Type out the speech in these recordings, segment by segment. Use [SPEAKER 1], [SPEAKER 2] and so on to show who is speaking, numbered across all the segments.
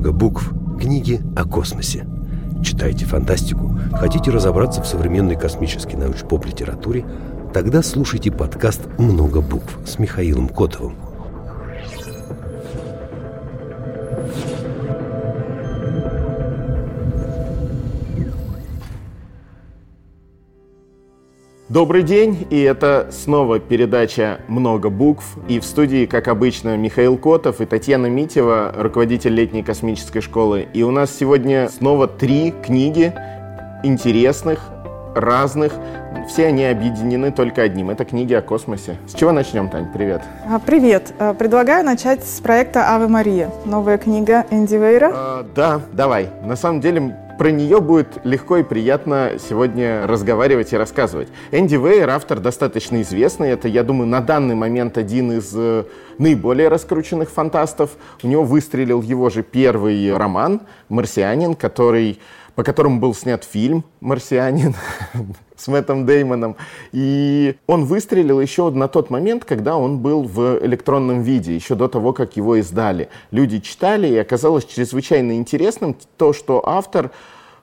[SPEAKER 1] много букв. Книги о космосе. Читайте фантастику? Хотите разобраться в современной космической научно-поп-литературе? Тогда слушайте подкаст «Много букв» с Михаилом Котовым.
[SPEAKER 2] Добрый день, и это снова передача «Много букв». И в студии, как обычно, Михаил Котов и Татьяна Митева, руководитель летней космической школы. И у нас сегодня снова три книги интересных, разных. Все они объединены только одним. Это книги о космосе. С чего начнем, Тань? Привет.
[SPEAKER 3] А, привет. А, предлагаю начать с проекта «Аве Мария». Новая книга Энди Вейра.
[SPEAKER 2] А, да, давай. На самом деле про нее будет легко и приятно сегодня разговаривать и рассказывать. Энди Вейер, автор достаточно известный. Это, я думаю, на данный момент один из э, наиболее раскрученных фантастов. У него выстрелил его же первый роман «Марсианин», который по которому был снят фильм «Марсианин» с Мэттом Деймоном. И он выстрелил еще на тот момент, когда он был в электронном виде, еще до того, как его издали. Люди читали, и оказалось чрезвычайно интересным то, что автор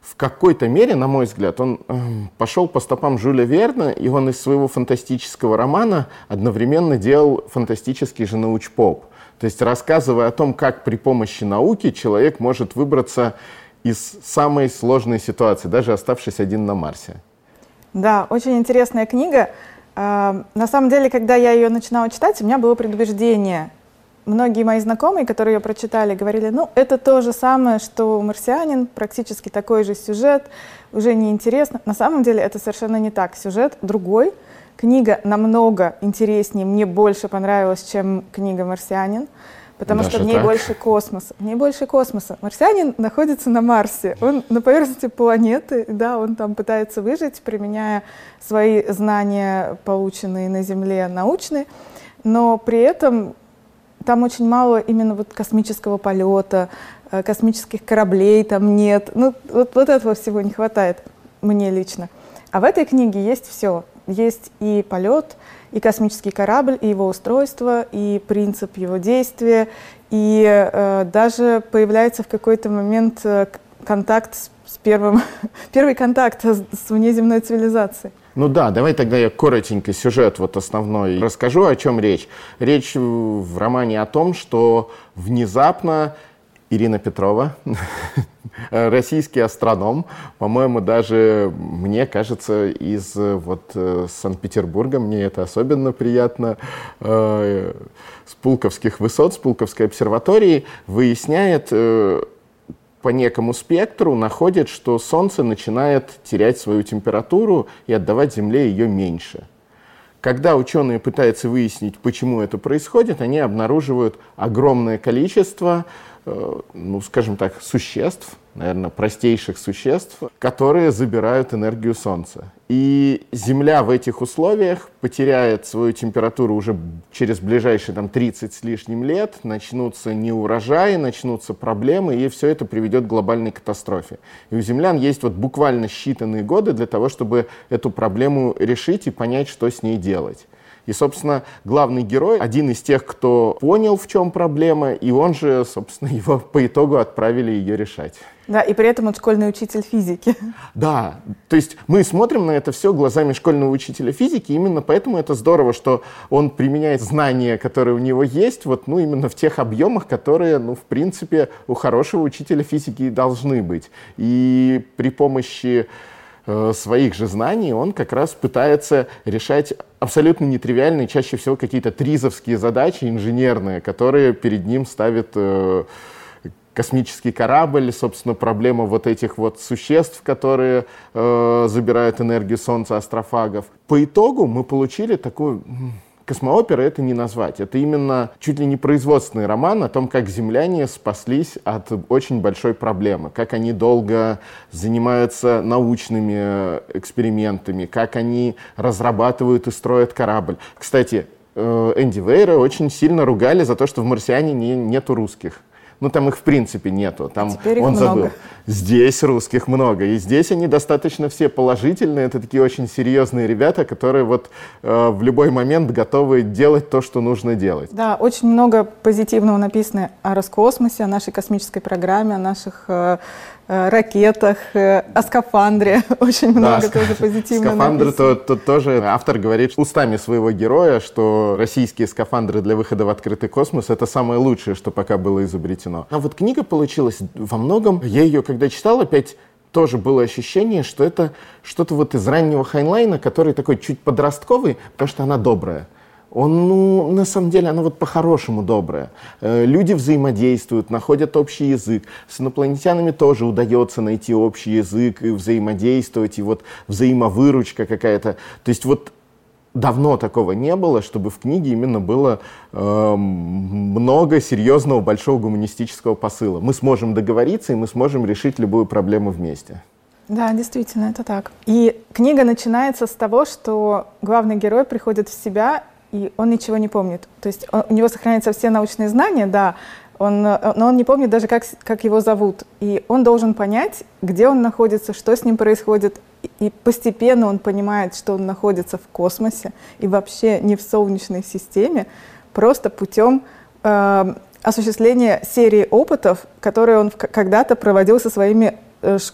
[SPEAKER 2] в какой-то мере, на мой взгляд, он э, пошел по стопам Жюля Верна, и он из своего фантастического романа одновременно делал фантастический же научпоп. То есть рассказывая о том, как при помощи науки человек может выбраться из самой сложной ситуации, даже оставшись один на Марсе.
[SPEAKER 3] Да, очень интересная книга. А, на самом деле, когда я ее начинала читать, у меня было предубеждение. Многие мои знакомые, которые ее прочитали, говорили, ну, это то же самое, что «Марсианин», практически такой же сюжет, уже неинтересно. На самом деле это совершенно не так. Сюжет другой. Книга намного интереснее, мне больше понравилась, чем книга «Марсианин». Потому Даже что в ней так? больше космоса. В ней больше космоса. Марсианин находится на Марсе. Он на поверхности планеты, да, он там пытается выжить, применяя свои знания, полученные на Земле, научные. Но при этом там очень мало именно вот космического полета, э, космических кораблей там нет. Ну, вот, вот этого всего не хватает мне лично. А в этой книге есть все. Есть и полет, и космический корабль, и его устройство, и принцип его действия, и э, даже появляется в какой-то момент э, контакт с, с первым, первый контакт с, с внеземной цивилизацией.
[SPEAKER 2] Ну да, давай тогда я коротенько сюжет вот основной расскажу, о чем речь. Речь в романе о том, что внезапно Ирина Петрова, российский астроном, по-моему, даже, мне кажется, из вот э, Санкт-Петербурга, мне это особенно приятно, э, с Пулковских высот, с Пулковской обсерватории, выясняет э, по некому спектру, находит, что Солнце начинает терять свою температуру и отдавать Земле ее меньше. Когда ученые пытаются выяснить, почему это происходит, они обнаруживают огромное количество Э, ну, скажем так, существ, наверное, простейших существ, которые забирают энергию Солнца. И Земля в этих условиях потеряет свою температуру уже через ближайшие там, 30 с лишним лет, начнутся неурожаи, начнутся проблемы, и все это приведет к глобальной катастрофе. И у землян есть вот буквально считанные годы для того, чтобы эту проблему решить и понять, что с ней делать. И, собственно, главный герой, один из тех, кто понял, в чем проблема, и он же, собственно, его по итогу отправили ее решать.
[SPEAKER 3] Да, и при этом он школьный учитель физики.
[SPEAKER 2] Да, то есть мы смотрим на это все глазами школьного учителя физики, именно поэтому это здорово, что он применяет знания, которые у него есть, вот, ну, именно в тех объемах, которые, ну, в принципе, у хорошего учителя физики должны быть. И при помощи своих же знаний он как раз пытается решать абсолютно нетривиальные, чаще всего какие-то тризовские задачи инженерные, которые перед ним ставит э, космический корабль, собственно, проблема вот этих вот существ, которые э, забирают энергию Солнца, астрофагов. По итогу мы получили такую Космоопера это не назвать. Это именно чуть ли не производственный роман о том, как земляне спаслись от очень большой проблемы, как они долго занимаются научными э, экспериментами, как они разрабатывают и строят корабль. Кстати, э, Энди Вейра очень сильно ругали за то, что в «Марсиане» не, нету русских. Ну, там их в принципе нету. Там
[SPEAKER 3] Теперь
[SPEAKER 2] он
[SPEAKER 3] много.
[SPEAKER 2] забыл. Здесь русских много. И здесь они достаточно все положительные. Это такие очень серьезные ребята, которые вот э, в любой момент готовы делать то, что нужно делать.
[SPEAKER 3] Да, очень много позитивного написано о Роскосмосе, о нашей космической программе, о наших э, ракетах, э, о скафандре. Очень много
[SPEAKER 2] Да,
[SPEAKER 3] тоже позитивного
[SPEAKER 2] Скафандр, то, то тоже автор говорит устами своего героя, что российские скафандры для выхода в открытый космос это самое лучшее, что пока было изобретено. А вот книга получилась во многом, я ее когда читал, опять тоже было ощущение, что это что-то вот из раннего Хайнлайна, который такой чуть подростковый, потому что она добрая. Он, ну, на самом деле, она вот по-хорошему добрая. Э, Люди взаимодействуют, находят общий язык. С инопланетянами тоже удается найти общий язык и взаимодействовать, и вот взаимовыручка какая-то. То есть вот давно такого не было, чтобы в книге именно было э, много серьезного, большого гуманистического посыла. Мы сможем договориться, и мы сможем решить любую проблему вместе.
[SPEAKER 3] Да, действительно, это так. И книга начинается с того, что главный герой приходит в себя, и он ничего не помнит. То есть он- у него сохраняются все научные знания, да, он, э, но он не помнит даже, как, как его зовут. И он должен понять, где он находится, что с ним происходит. И- постепенно он понимает, что он находится в космосе и вообще не в Солнечной системе, просто путем э, осуществления серии опытов, которые он когда-то проводил со своими э,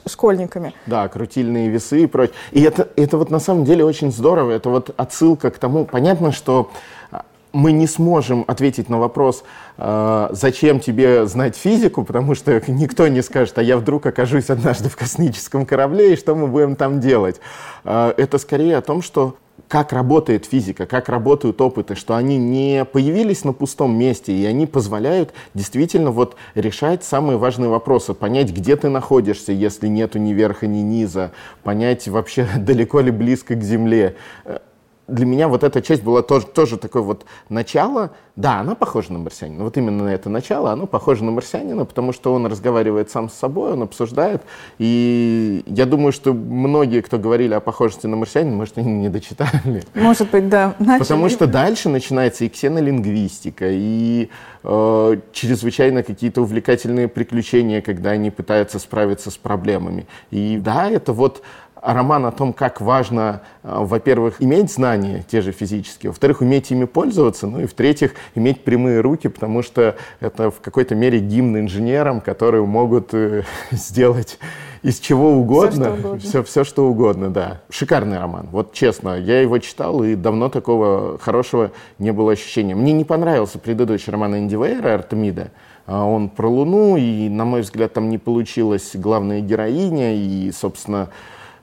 [SPEAKER 3] школьниками.
[SPEAKER 2] Да, крутильные весы и прочее. И это, это вот на самом деле очень здорово. Это вот отсылка к тому, понятно, что а, мы не сможем ответить на вопрос, э, зачем тебе знать физику, потому что никто не скажет, а я вдруг окажусь однажды в космическом корабле, и что мы будем там делать. Э, это скорее о том, что как работает физика, как работают опыты, что они не появились на пустом месте, и они позволяют действительно вот решать самые важные вопросы, понять, где ты находишься, если нету ни верха, ни низа, понять вообще, далеко ли близко к Земле. Для меня вот эта часть была тоже, тоже такое вот начало. Да, она похожа на марсианина. Вот именно на это начало, оно похоже на марсианина, потому что он разговаривает сам с собой, он обсуждает. И я думаю, что многие, кто говорили о похожести на марсианина, может, они не дочитали.
[SPEAKER 3] Может быть, да. начали.
[SPEAKER 2] Потому что дальше начинается и ксенолингвистика, и э, чрезвычайно какие-то увлекательные приключения, когда они пытаются справиться с проблемами. И да, это вот роман о том, как важно, э, во-первых, иметь знания, те же физические, во-вторых, уметь ими пользоваться, ну и в-третьих, иметь прямые руки, потому что это в какой-то мере гимн инженерам, которые могут э, сделать из чего угодно,
[SPEAKER 3] что угодно.
[SPEAKER 2] все, все что угодно, да. Шикарный роман. Вот честно, я его читал, и давно такого хорошего не было ощущения. Мне не понравился предыдущий роман Энди «Артемида». А, Он про Луну, и, на мой взгляд, там не получилась главная героиня, и, собственно,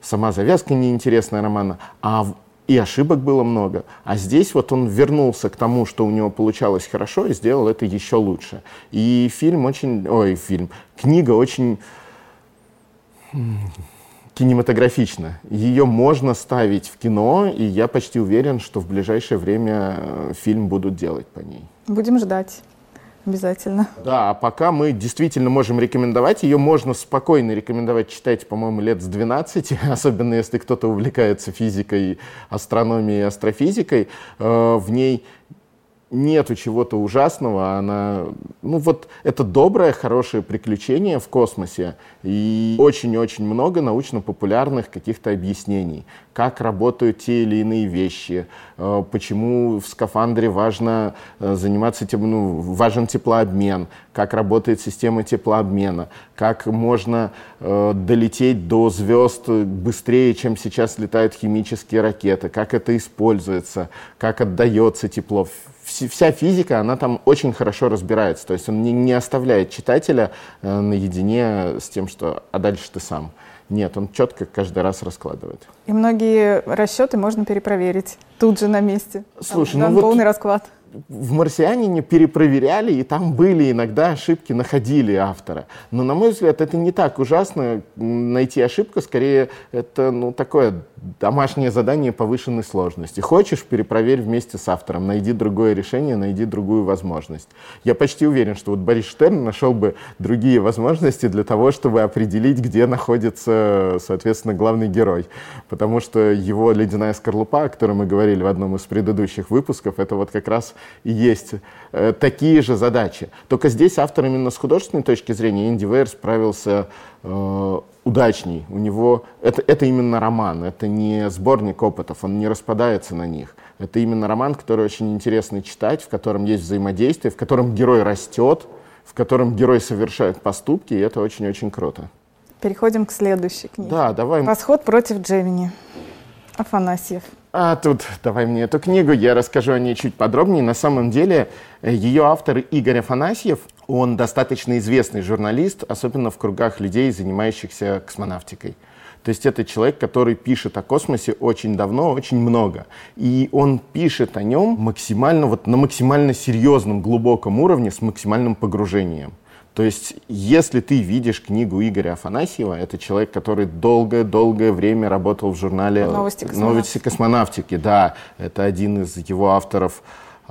[SPEAKER 2] сама завязка неинтересная романа. А и ошибок было много. А здесь вот он вернулся к тому, что у него получалось хорошо, и сделал это еще лучше. И фильм очень... Ой, фильм. Книга очень кинематографично. Ее можно ставить в кино, и я почти уверен, что в ближайшее время э, фильм будут делать по ней.
[SPEAKER 3] Будем ждать. Обязательно.
[SPEAKER 2] Да, а пока мы действительно можем рекомендовать, ее можно спокойно рекомендовать читать, по-моему, лет с 12, особенно если кто-то увлекается физикой, астрономией астрофизикой. Э, В ней нету чего-то ужасного, она, ну вот, это доброе, хорошее приключение в космосе и очень-очень много научно-популярных каких-то объяснений, как работают те или иные вещи, э, почему в скафандре важно э, заниматься тем, ну, важен теплообмен, как работает система теплообмена, как можно э, долететь до звезд быстрее, чем сейчас летают химические ракеты, как это используется, как отдается тепло. Вс- Вся физика, она там очень хорошо разбирается. То есть он не, не оставляет читателя э, наедине с тем, что «а дальше ты сам». Нет, он четко каждый раз раскладывает.
[SPEAKER 3] И многие расчеты можно перепроверить тут же на месте. Там
[SPEAKER 2] Слушай, ну
[SPEAKER 3] дан
[SPEAKER 2] вот-
[SPEAKER 3] полный расклад.
[SPEAKER 2] В «Марсианине» перепроверяли, и там были иногда ошибки, находили автора. Но, на мой взгляд, это не так ужасно найти ошибку, скорее это ну, такое домашнее задание повышенной сложности. Хочешь, перепроверь вместе с автором, найди другое решение, найди другую возможность. Я почти уверен, что вот Борис Штерн нашел бы другие возможности для того, чтобы определить, где находится, соответственно, главный герой. Потому что его «Ледяная скорлупа», о которой мы говорили в одном из предыдущих выпусков, это вот как раз есть э, такие же задачи. Только здесь автор именно с художественной точки зрения Инди Вейер справился э, удачней. У него это, это именно роман, это не сборник опытов, он не распадается на них. Это именно роман, который очень интересно читать, в котором есть взаимодействие, в котором герой растет, в котором герой совершает поступки, и это очень-очень круто.
[SPEAKER 3] Переходим к следующей книге.
[SPEAKER 2] Да, давай.
[SPEAKER 3] «Восход против Джемини». Афанасьев.
[SPEAKER 2] А тут давай мне эту книгу, я расскажу о ней чуть подробнее. На самом деле э, ее автор Игорь Афанасьев, он достаточно известный журналист, особенно в кругах людей, занимающихся космонавтикой. То есть это человек, который пишет о космосе очень давно, очень много. И он пишет о нем максимально, вот на максимально серьезном, глубоком уровне, с максимальным погружением. То есть, если ты видишь книгу Игоря Афанасьева, это человек, который долгое-долгое время работал в журнале
[SPEAKER 3] «Новости космонавтики».
[SPEAKER 2] «Новости космонавтики». Да, это один из его авторов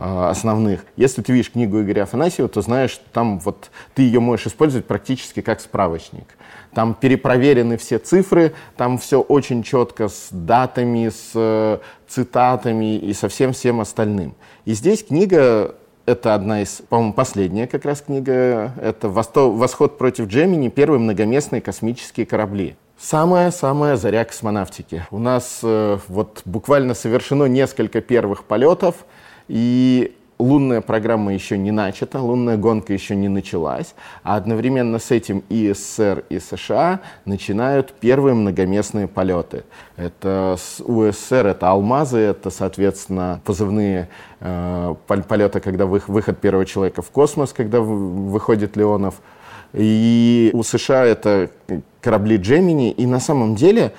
[SPEAKER 2] а, основных. Если ты видишь книгу Игоря Афанасьева, то знаешь, там вот ты ее можешь использовать практически как справочник. Там перепроверены все цифры, там все очень четко с датами, с э, цитатами и со всем всем остальным. И здесь книга это одна из, по-моему, последняя как раз книга. Это «Восход против Джемини. Первые многоместные космические корабли». Самая-самая заря космонавтики. У нас э, вот буквально совершено несколько первых полетов, и лунная программа еще не начата, лунная гонка еще не началась, а одновременно с этим и СССР, и США начинают первые многоместные полеты. Это у СССР это «Алмазы», это, соответственно, позывные э, полеты, когда вы, выход первого человека в космос, когда выходит Леонов. И у США это корабли «Джемини», и на самом деле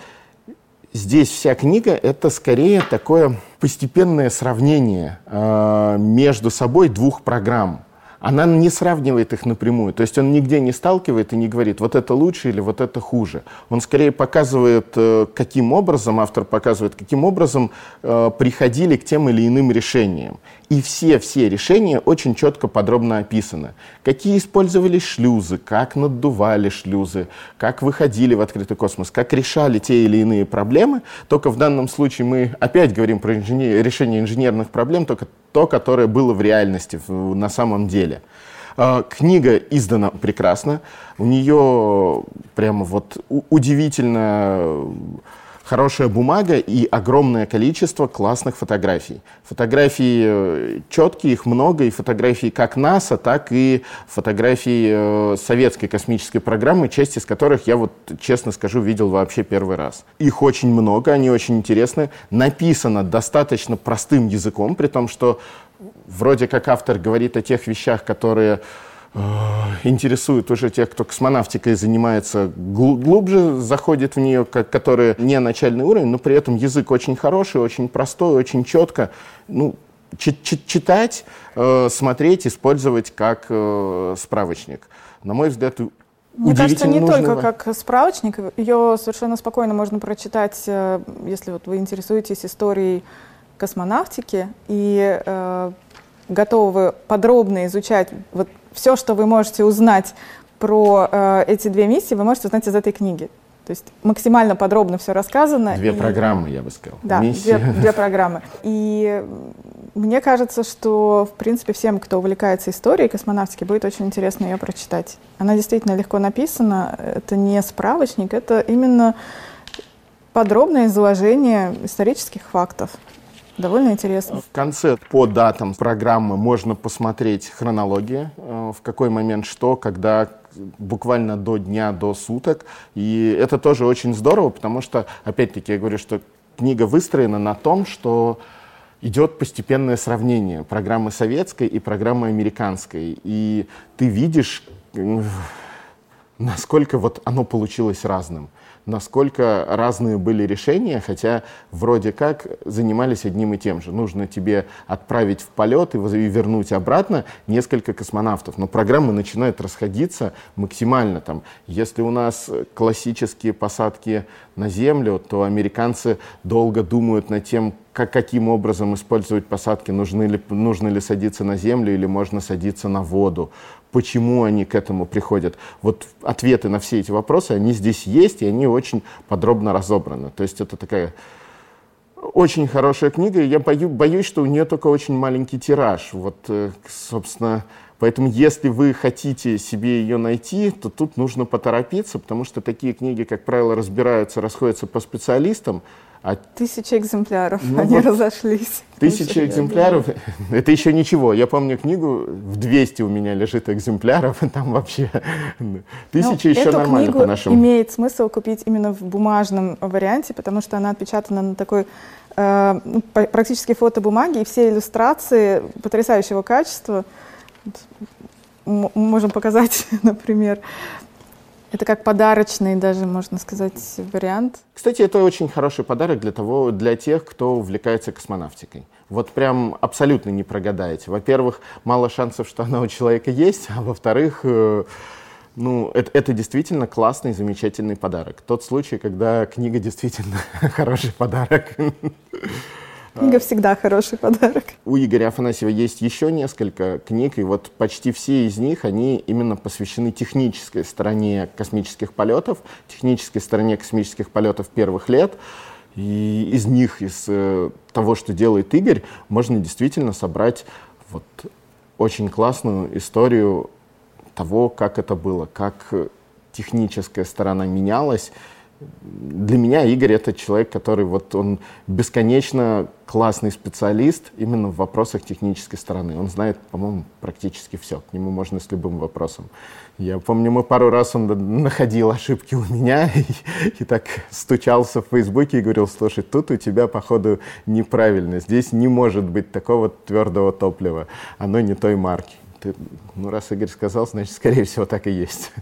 [SPEAKER 2] здесь вся книга — это скорее такое постепенное сравнение э, между собой двух программ. Она не сравнивает их напрямую, то есть он нигде не сталкивает и не говорит, вот это лучше или вот это хуже. Он скорее показывает, э, каким образом, автор показывает, каким образом э, приходили к тем или иным решениям. И все-все решения очень четко, подробно описаны. Какие использовались шлюзы, как наддували шлюзы, как выходили в открытый космос, как решали те или иные проблемы. Только в данном случае мы опять говорим про инженер... решение инженерных проблем, только то, которое было в реальности, на самом деле. А, книга издана прекрасно. У нее прямо вот удивительно хорошая бумага и огромное количество классных фотографий. Фотографии э, четкие, их много, и фотографии как НАСА, так и фотографии э, советской космической программы, часть из которых я вот, честно скажу, видел вообще первый раз. Их очень много, они очень интересны. Написано достаточно простым языком, при том, что вроде как автор говорит о тех вещах, которые интересует уже тех, кто космонавтикой занимается, глубже заходит в нее, которые не начальный уровень, но при этом язык очень хороший, очень простой, очень четко. Ну, читать, э, смотреть, использовать как э, справочник. На мой взгляд,
[SPEAKER 3] мне кажется, не только как справочник, ее совершенно спокойно можно прочитать, если вот вы интересуетесь историей космонавтики и э, готовы подробно изучать вот все, что вы можете узнать про э, эти две миссии, вы можете узнать из этой книги. То есть максимально подробно все рассказано.
[SPEAKER 2] Две и... программы, я бы сказал.
[SPEAKER 3] Да, две, две программы. И мне кажется, что, в принципе, всем, кто увлекается историей космонавтики, будет очень интересно ее прочитать. Она действительно легко написана. Это не справочник, это именно подробное изложение исторических фактов. Довольно интересно.
[SPEAKER 2] В конце по датам программы можно посмотреть хронология, э, в какой момент что, когда буквально до дня, до суток. И это тоже очень здорово, потому что, опять-таки, я говорю, что книга выстроена на том, что идет постепенное сравнение программы советской и программы американской. И ты видишь, э, насколько вот оно получилось разным насколько разные были решения, хотя вроде как занимались одним и тем же. Нужно тебе отправить в полет и вернуть обратно несколько космонавтов. Но программы начинают расходиться максимально. Там, если у нас классические посадки на Землю, то американцы долго думают над тем, как, каким образом использовать посадки, нужны ли, нужно ли садиться на землю или можно садиться на воду почему они к этому приходят. Вот ответы на все эти вопросы, они здесь есть, и они очень подробно разобраны. То есть это такая Очень хорошая книга, я бою, боюсь, что у нее только очень маленький тираж. Вот, э, собственно, поэтому если вы хотите себе ее найти, то тут нужно поторопиться, потому что такие книги, как правило, разбираются, расходятся по специалистам,
[SPEAKER 3] а... Тысяча экземпляров, ну, они вот разошлись.
[SPEAKER 2] Тысяча экземпляров, это еще ничего. Я помню книгу, в 200 у меня лежит экземпляров, и там вообще тысяча еще
[SPEAKER 3] эту
[SPEAKER 2] нормально
[SPEAKER 3] книгу по-нашему. имеет смысл купить именно в бумажном варианте, потому что она отпечатана на такой э, ну, практически фотобумаге, и все иллюстрации потрясающего качества. Можем показать, например. Это как подарочный даже, можно сказать, вариант.
[SPEAKER 2] Кстати, это очень хороший подарок для, того, для тех, кто увлекается космонавтикой. Вот прям абсолютно не прогадаете. Во-первых, мало шансов, что она у человека есть, а во-вторых, э, ну, это, это действительно классный, замечательный подарок. Тот случай, когда книга действительно хороший подарок.
[SPEAKER 3] Книга всегда хороший подарок.
[SPEAKER 2] У Игоря Афанасьева есть еще несколько книг, и вот почти все из них, они именно посвящены технической стороне космических полетов, технической стороне космических полетов первых лет. И из них, из э, того, что делает Игорь, можно действительно собрать вот очень классную историю того, как это было, как техническая сторона менялась, для меня Игорь это человек, который вот он бесконечно классный специалист именно в вопросах технической стороны. Он знает, по-моему, практически все. К нему можно с любым вопросом. Я помню, мы пару раз он находил ошибки у меня и, и так стучался в Фейсбуке и говорил, слушай, тут у тебя, походу, неправильно. Здесь не может быть такого твердого топлива. Оно не той марки. Ты, ну, раз Игорь сказал, значит, скорее всего, так и есть.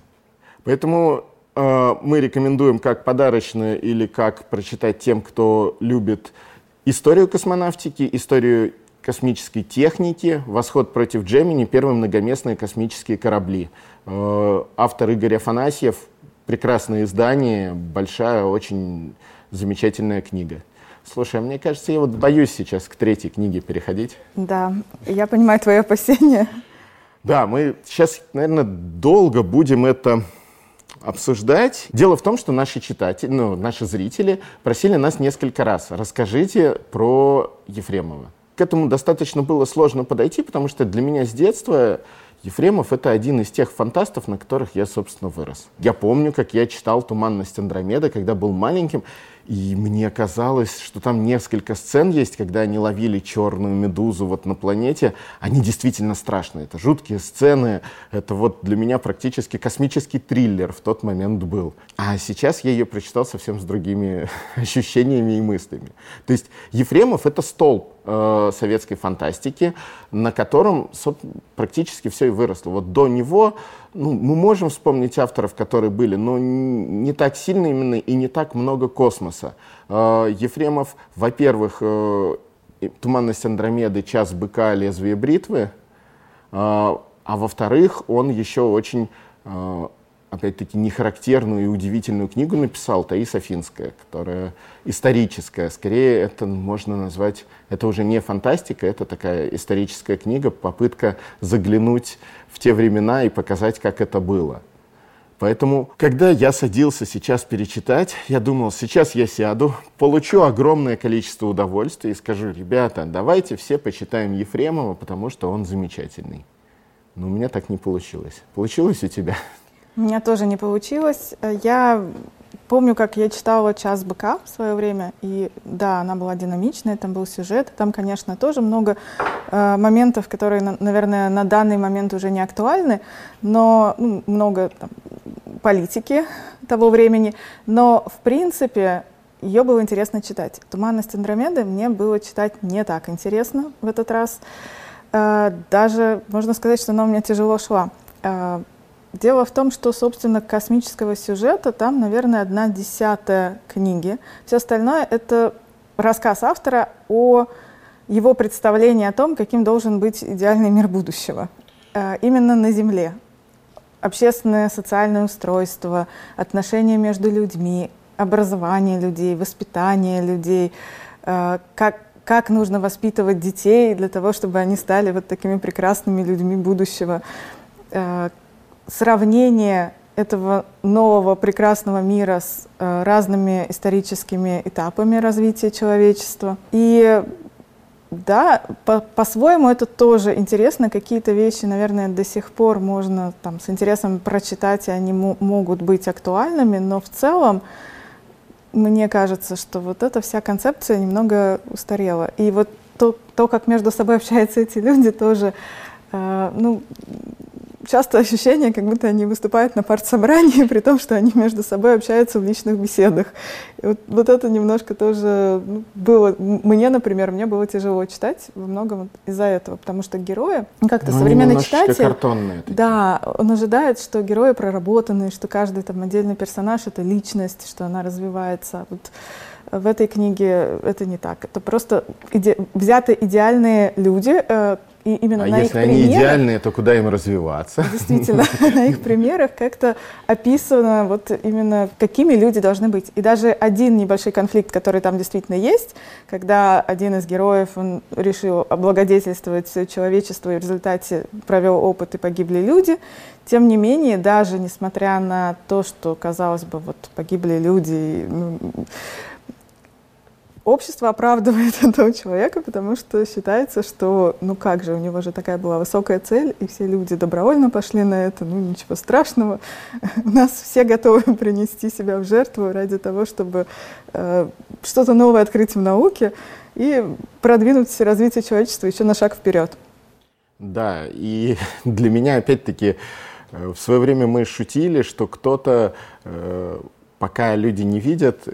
[SPEAKER 2] Поэтому мы рекомендуем как подарочное или как прочитать тем, кто любит историю космонавтики, историю космической техники, «Восход против Джемини», первые многоместные космические корабли. Э, автор Игорь Афанасьев, прекрасное издание, большая, очень замечательная книга. Слушай, а мне кажется, я вот боюсь сейчас к третьей книге переходить.
[SPEAKER 3] Да, я понимаю твои опасения.
[SPEAKER 2] Да, мы сейчас, наверное, долго будем это обсуждать. Дело в том, что наши читатели, ну, наши зрители просили нас несколько раз, расскажите про Ефремова. К этому достаточно было сложно подойти, потому что для меня с детства Ефремов — это один из тех фантастов, на которых я, собственно, вырос. Я помню, как я читал «Туманность Андромеда», когда был маленьким, и мне казалось, что там несколько сцен есть, когда они ловили черную медузу вот на планете. Они действительно страшные. Это жуткие сцены. Это вот для меня практически космический триллер в тот момент был. А сейчас я ее прочитал совсем с другими ощущениями и мыслями. То есть Ефремов — это столб э, советской фантастики, на котором практически все и выросло. Вот до него ну, мы можем вспомнить авторов, которые были, но не так сильно именно и не так много космоса. Э, Ефремов, во-первых, э, «Туманность Андромеды», «Час быка», «Лезвие бритвы», а во-вторых, он еще очень опять-таки, нехарактерную и удивительную книгу написал Таис Афинская, которая историческая. Скорее, это можно назвать, это уже не фантастика, это такая историческая книга, попытка заглянуть в те времена и показать, как это было. Поэтому, когда я садился сейчас перечитать, я думал, сейчас я сяду, получу огромное количество удовольствия и скажу, ребята, давайте все почитаем Ефремова, потому что он замечательный. Но у меня так не получилось. Получилось у тебя?
[SPEAKER 3] Меня тоже не получилось. Я помню, как я читала «Час быка» в свое время, и да, она была динамичная, там был сюжет, там, конечно, тоже много э, моментов, которые, на, наверное, на данный момент уже не актуальны, но ну, много там, политики того времени, но, в принципе, ее было интересно читать. «Туманность Андромеды» мне было читать не так интересно в этот раз. Э, даже, можно сказать, что она у меня тяжело шла. Э, Дело в том, что, собственно, космического сюжета там, наверное, одна десятая книги. Все остальное — это рассказ автора о его представлении о том, каким должен быть идеальный мир будущего. Э, именно на Земле. Общественное, социальное устройство, отношения между людьми, образование людей, воспитание людей, э, как, как нужно воспитывать детей для того, чтобы они стали вот такими прекрасными людьми будущего, э, сравнение этого нового прекрасного мира с э, разными историческими этапами развития человечества. И да, по- по-своему это тоже интересно. Какие-то вещи, наверное, до сих пор можно там с интересом прочитать, и они могут быть актуальными, но в целом мне кажется, что вот эта вся концепция немного устарела. И вот то, то как между собой общаются эти люди, тоже, э, ну, часто ощущение, как будто они выступают на партсобрании, при том, что они между собой общаются в личных беседах. И вот, вот это немножко тоже ну, было... Мне, например, мне было тяжело читать во многом из-за этого, потому что герои, ну, как-то ну, современный читатель...
[SPEAKER 2] картонные.
[SPEAKER 3] Такие. Да, он ожидает, что герои проработанные, что каждый там отдельный персонаж — это личность, что она развивается. Вот в этой книге это не так. Это просто иде... взяты идеальные люди, э, и именно
[SPEAKER 2] а
[SPEAKER 3] на
[SPEAKER 2] если
[SPEAKER 3] их
[SPEAKER 2] они
[SPEAKER 3] примерах,
[SPEAKER 2] идеальные, то куда им развиваться?
[SPEAKER 3] Действительно, на их примерах как-то описано вот именно какими люди должны быть. И даже один небольшой конфликт, который там действительно есть, когда один из героев, он решил облагодетельствовать все человечество, и в результате провел опыт и погибли люди, тем не менее, даже несмотря на то, что, казалось бы, вот погибли люди, ну, общество оправдывает этого человека, потому что считается, что, ну как же, у него же такая была высокая цель, и все люди добровольно пошли на это, ну ничего страшного. У нас все готовы принести себя в жертву ради того, чтобы э, что-то новое открыть в науке и продвинуть развитие человечества еще на шаг вперед.
[SPEAKER 2] Да, и для меня, опять-таки, э, в свое время мы шутили, что кто-то, э, пока люди не видят,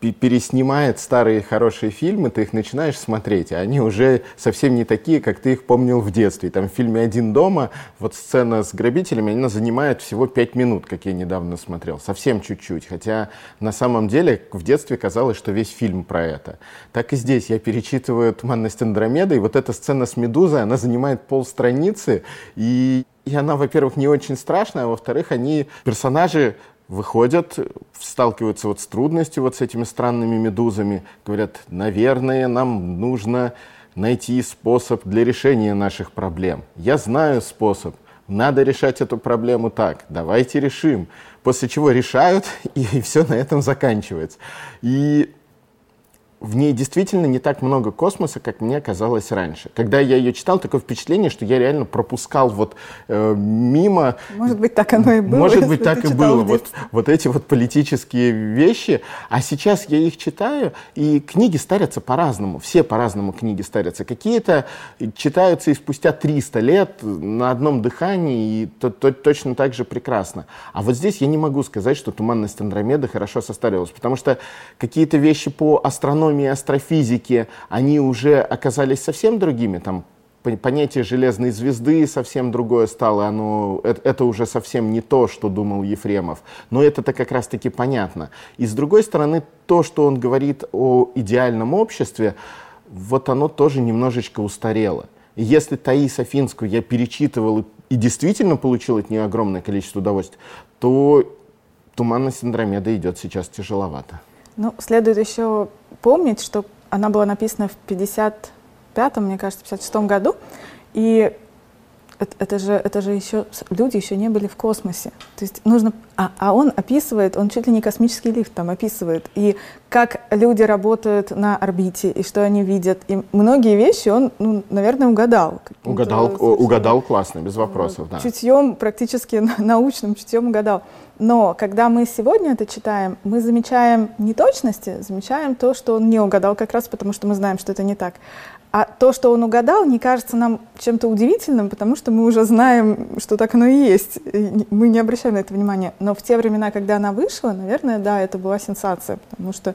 [SPEAKER 2] переснимает старые хорошие фильмы, ты их начинаешь смотреть, а они уже совсем не такие, как ты их помнил в детстве. Там в фильме «Один дома» вот сцена с грабителями, она занимает всего пять минут, как я недавно смотрел, совсем чуть-чуть. Хотя на самом деле в детстве казалось, что весь фильм про это. Так и здесь я перечитываю «Туманность Андромеды», и вот эта сцена с Медузой, она занимает полстраницы, и и она, во-первых, не очень страшная, а во-вторых, они, персонажи, выходят, сталкиваются вот с трудностью, вот с этими странными медузами, говорят, наверное, нам нужно найти способ для решения наших проблем. Я знаю способ, надо решать эту проблему так, давайте решим. После чего решают, и, все на этом заканчивается. И в ней действительно не так много космоса, как мне казалось раньше. Когда я ее читал, такое впечатление, что я реально пропускал вот э, мимо.
[SPEAKER 3] Может быть, так оно и было.
[SPEAKER 2] Может быть, так и было. Вот, вот эти вот политические вещи. А сейчас я их читаю, и книги старятся по-разному. Все по-разному книги старятся. Какие-то читаются и спустя 300 лет на одном дыхании, и то, то, точно так же прекрасно. А вот здесь я не могу сказать, что «Туманность Андромеды» хорошо состарилась, потому что какие-то вещи по астрономии астрономии, астрофизики, они уже оказались совсем другими, там понятие железной звезды совсем другое стало, оно, это, это уже совсем не то, что думал Ефремов. Но это-то как раз-таки понятно. И с другой стороны, то, что он говорит о идеальном обществе, вот оно тоже немножечко устарело. Если Таис Афинскую я перечитывал и, и действительно получил от нее огромное количество удовольствия, то «Туманность Андромеда» идет сейчас тяжеловато.
[SPEAKER 3] Ну, следует еще помнить, что она была написана в 55-м, мне кажется, 56-м году, и это, это же, это же еще, люди еще не были в космосе. То есть нужно, а, а он описывает, он чуть ли не космический лифт там описывает, и как люди работают на орбите, и что они видят. И многие вещи он, ну, наверное, угадал.
[SPEAKER 2] Угадал, угадал классно, без вопросов, да.
[SPEAKER 3] Чутьем, практически научным чутьем угадал. Но когда мы сегодня это читаем, мы замечаем неточности, замечаем то, что он не угадал, как раз потому что мы знаем, что это не так. А то, что он угадал, не кажется нам чем-то удивительным, потому что мы уже знаем, что так оно и есть. И мы не обращаем на это внимания. Но в те времена, когда она вышла, наверное, да, это была сенсация, потому что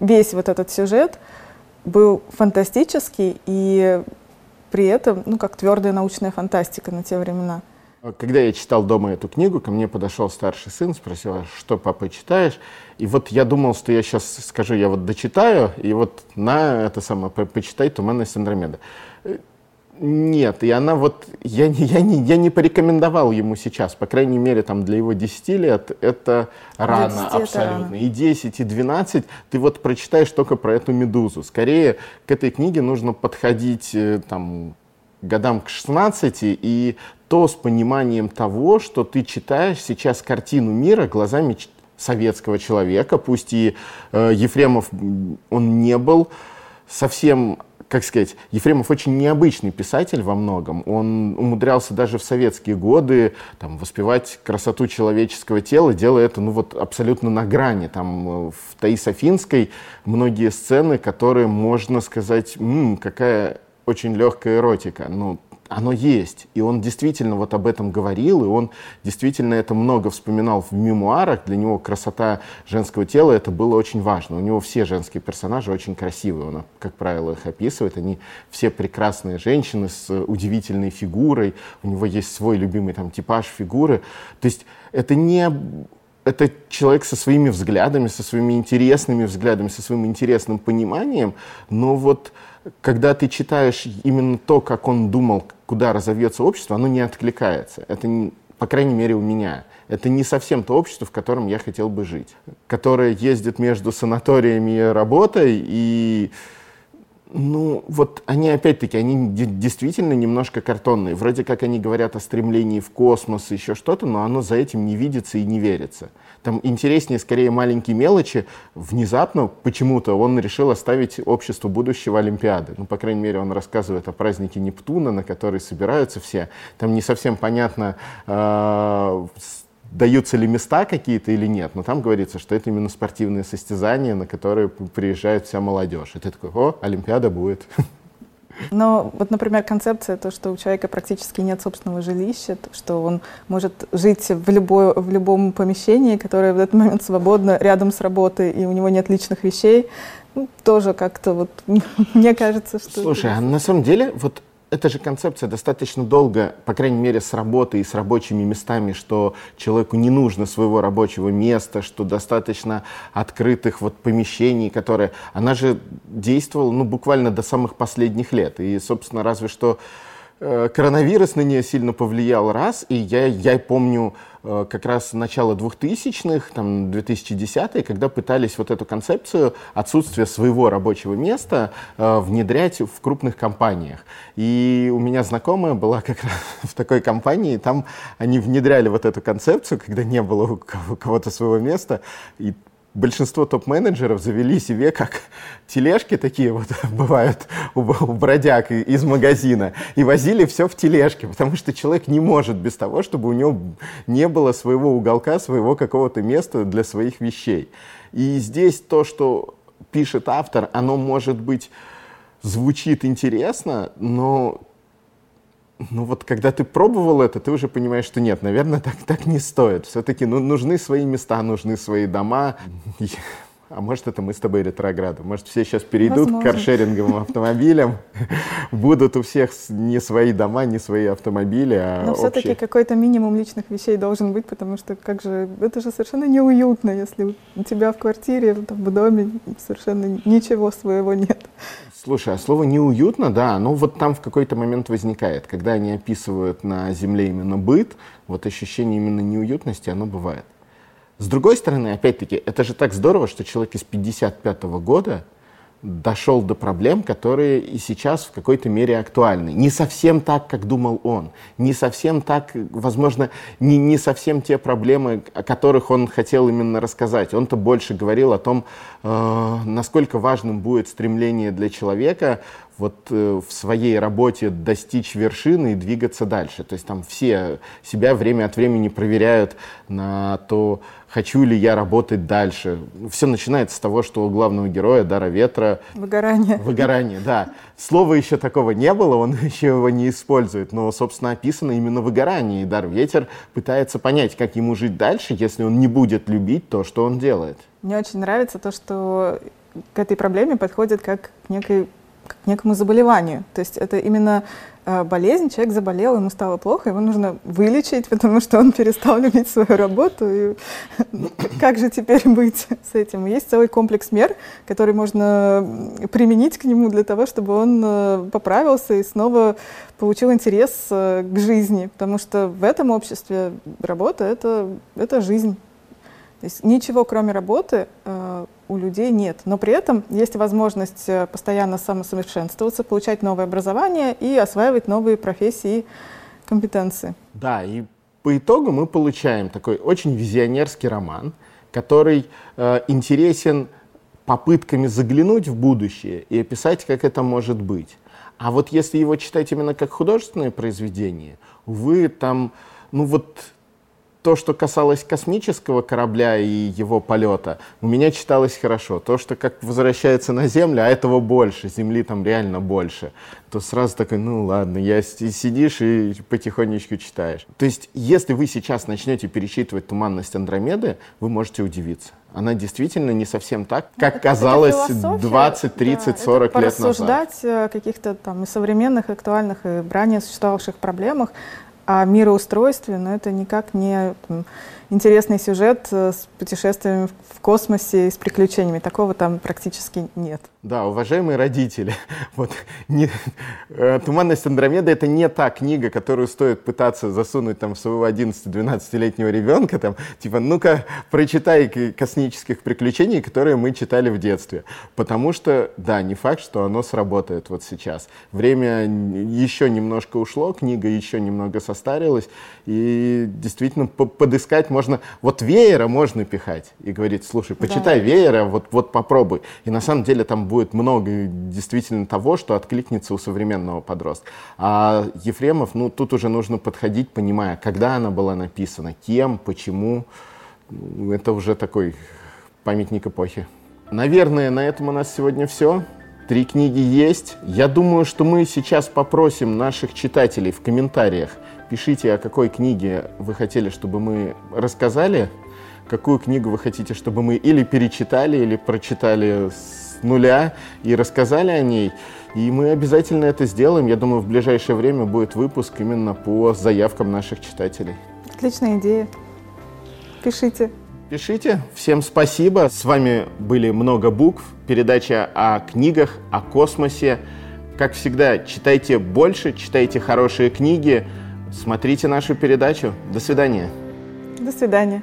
[SPEAKER 3] весь вот этот сюжет был фантастический и при этом, ну, как твердая научная фантастика на те времена.
[SPEAKER 2] Когда я читал дома эту книгу, ко мне подошел старший сын, спросил, а что, папа, читаешь? И вот я думал, что я сейчас скажу, я вот дочитаю, и вот на это самое, по почитай «Туманность Андромеда». Э, нет, и она вот, я не, я, не, я не порекомендовал ему сейчас, по крайней мере, там для его 10 лет это рано 10 абсолютно. Это. И 10, и 12 ты вот прочитаешь только про эту медузу. Скорее к этой книге нужно подходить э, там годам к 16, и то с пониманием того, что ты читаешь сейчас картину мира глазами советского человека, пусть и э, Ефремов, он не был совсем как сказать, Ефремов очень необычный писатель во многом. Он умудрялся даже в советские годы там, воспевать красоту человеческого тела, делая это ну, вот, абсолютно на грани. Там, э, в Таис Афинской многие сцены, которые, можно сказать, м-м, какая очень легкая эротика. Ну, оно есть. И он действительно вот об этом говорил, и он действительно это много вспоминал в мемуарах. Для него красота женского тела это было очень важно. У него все женские персонажи очень красивые. Он, как правило, их описывает. Они все прекрасные женщины с удивительной фигурой. У него есть свой любимый там типаж фигуры. То есть это не это человек со своими взглядами, со своими интересными взглядами, со своим интересным пониманием, но вот когда ты читаешь именно то, как он думал, куда разовьется общество, оно не откликается. Это, по крайней мере, у меня. Это не совсем то общество, в котором я хотел бы жить. Которое ездит между санаториями и работой, и ну, вот они опять-таки, они действительно немножко картонные. Вроде как они говорят о стремлении в космос, еще что-то, но оно за этим не видится и не верится. Там интереснее скорее маленькие мелочи. Внезапно почему-то он решил оставить обществу будущего Олимпиады. Ну, по крайней мере, он рассказывает о празднике Нептуна, на который собираются все. Там не совсем понятно, э, даются ли места какие-то или нет, но там говорится, что это именно спортивные состязания, на которые приезжает вся молодежь. И ты такой, о, Олимпиада будет.
[SPEAKER 3] Но вот, например, концепция, то, что у человека практически нет собственного жилища, то, что он может жить в, любой, в любом помещении, которое в этот момент свободно рядом с работой, и у него нет личных вещей, ну, тоже как-то вот мне кажется, что...
[SPEAKER 2] Слушай, а на самом деле вот эта же концепция достаточно долго, по крайней мере, с работой и с рабочими местами, что человеку не нужно своего рабочего места, что достаточно открытых вот помещений, которые... Она же действовала, ну, буквально до самых последних лет. И, собственно, разве что Э, коронавирус на нее сильно повлиял раз, и я, я помню как раз начало 2000-х, там 2010-е, когда пытались вот эту концепцию отсутствия своего рабочего места э, внедрять в крупных компаниях. И у меня знакомая была как раз в такой компании, там они внедряли вот эту концепцию, когда не было у кого-то своего места, и большинство топ-менеджеров завели себе как тележки такие вот бывают у, у бродяг из магазина и возили все в тележке, потому что человек не может без того, чтобы у него не было своего уголка, своего какого-то места для своих вещей. И здесь то, что пишет автор, оно может быть звучит интересно, но ну вот когда ты пробовал это, ты уже понимаешь, что нет, наверное, так, так не стоит. Все-таки ну, нужны свои места, нужны свои дома. А может, это мы с тобой ретрограды. Может, все сейчас перейдут Возможно. к каршеринговым автомобилям, будут у всех не свои дома, не свои автомобили, а
[SPEAKER 3] Но все-таки какой-то минимум личных вещей должен быть, потому что как же, это же совершенно неуютно, если у тебя в квартире, в доме совершенно ничего своего нет.
[SPEAKER 2] Слушай, а слово неуютно, да, оно вот там в какой-то момент возникает. Когда они описывают на Земле именно быт, вот ощущение именно неуютности, оно бывает. С другой стороны, опять-таки, это же так здорово, что человек из 55 -го года дошел до проблем, которые и сейчас в какой-то мере актуальны. Не совсем так, как думал он. Не совсем так, возможно, не, не совсем те проблемы, о которых он хотел именно рассказать. Он-то больше говорил о том, э, насколько важным будет стремление для человека вот э, в своей работе достичь вершины и двигаться дальше. То есть там все себя время от времени проверяют на то, хочу ли я работать дальше. Все начинается с того, что у главного героя Дара Ветра...
[SPEAKER 3] Выгорание.
[SPEAKER 2] Выгорание, да. Слова еще такого не было, он еще его не использует, но, собственно, описано именно выгорание. И Дар Ветер пытается понять, как ему жить дальше, если он не будет любить то, что он делает.
[SPEAKER 3] Мне очень нравится то, что к этой проблеме подходит как к некой некому заболеванию. То есть это именно э, болезнь, человек заболел, ему стало плохо, его нужно вылечить, потому что он перестал любить свою работу. И как же теперь быть с этим? Есть целый комплекс мер, который можно применить к нему для того, чтобы он э, поправился и снова получил интерес э, к жизни, потому что в этом обществе работа это, — это жизнь. То есть ничего, кроме работы, у людей нет. Но при этом есть возможность э, постоянно самосовершенствоваться, получать новое образование и осваивать новые профессии и компетенции.
[SPEAKER 2] Да, и по итогу мы получаем такой очень визионерский роман, который э, интересен попытками заглянуть в будущее и описать, как это может быть. А вот если его читать именно как художественное произведение, вы там, ну вот то, что касалось космического корабля и его полета, у меня читалось хорошо. То, что как возвращается на Землю, а этого больше, Земли там реально больше, то сразу такой, ну ладно, я сидишь и потихонечку читаешь. То есть, если вы сейчас начнете перечитывать «Туманность Андромеды», вы можете удивиться. Она действительно не совсем так, ну, как это, казалось это 20, 30, да, 40 лет назад.
[SPEAKER 3] Порассуждать о каких-то там и современных, актуальных, и ранее существовавших проблемах, о мироустройстве, но это никак не там, интересный сюжет э, с путешествиями в космосе и с приключениями. Такого там практически нет.
[SPEAKER 2] Да, уважаемые родители, вот не, э, «Туманность Андромеды» — это не та книга, которую стоит пытаться засунуть там в своего 11-12-летнего ребенка, там, типа, ну-ка, прочитай космических приключений, которые мы читали в детстве. Потому что, да, не факт, что оно сработает вот сейчас. Время еще немножко ушло, книга еще немного состарилась, и действительно подыскать можно, вот веера можно пихать и говорить, слушай, почитай да. веера, вот, вот попробуй. И на самом деле там будет будет много действительно того, что откликнется у современного подростка. А Ефремов, ну, тут уже нужно подходить, понимая, когда она была написана, кем, почему. Ну, это уже такой памятник эпохи. Наверное, на этом у нас сегодня все. Три книги есть. Я думаю, что мы сейчас попросим наших читателей в комментариях, пишите, о какой книге вы хотели, чтобы мы рассказали, какую книгу вы хотите, чтобы мы или перечитали, или прочитали с нуля и рассказали о ней. И мы обязательно это сделаем. Я думаю, в ближайшее время будет выпуск именно по заявкам наших читателей.
[SPEAKER 3] Отличная идея. Пишите.
[SPEAKER 2] Пишите. Всем спасибо. С вами были много букв. Передача о книгах, о космосе. Как всегда, читайте больше, читайте хорошие книги, смотрите нашу передачу. До свидания.
[SPEAKER 3] До свидания.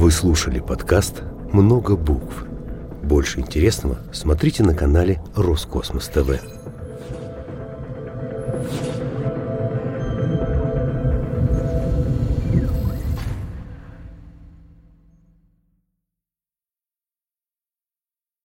[SPEAKER 1] Вы слушали подкаст «Много букв». Больше интересного смотрите на канале Роскосмос ТВ.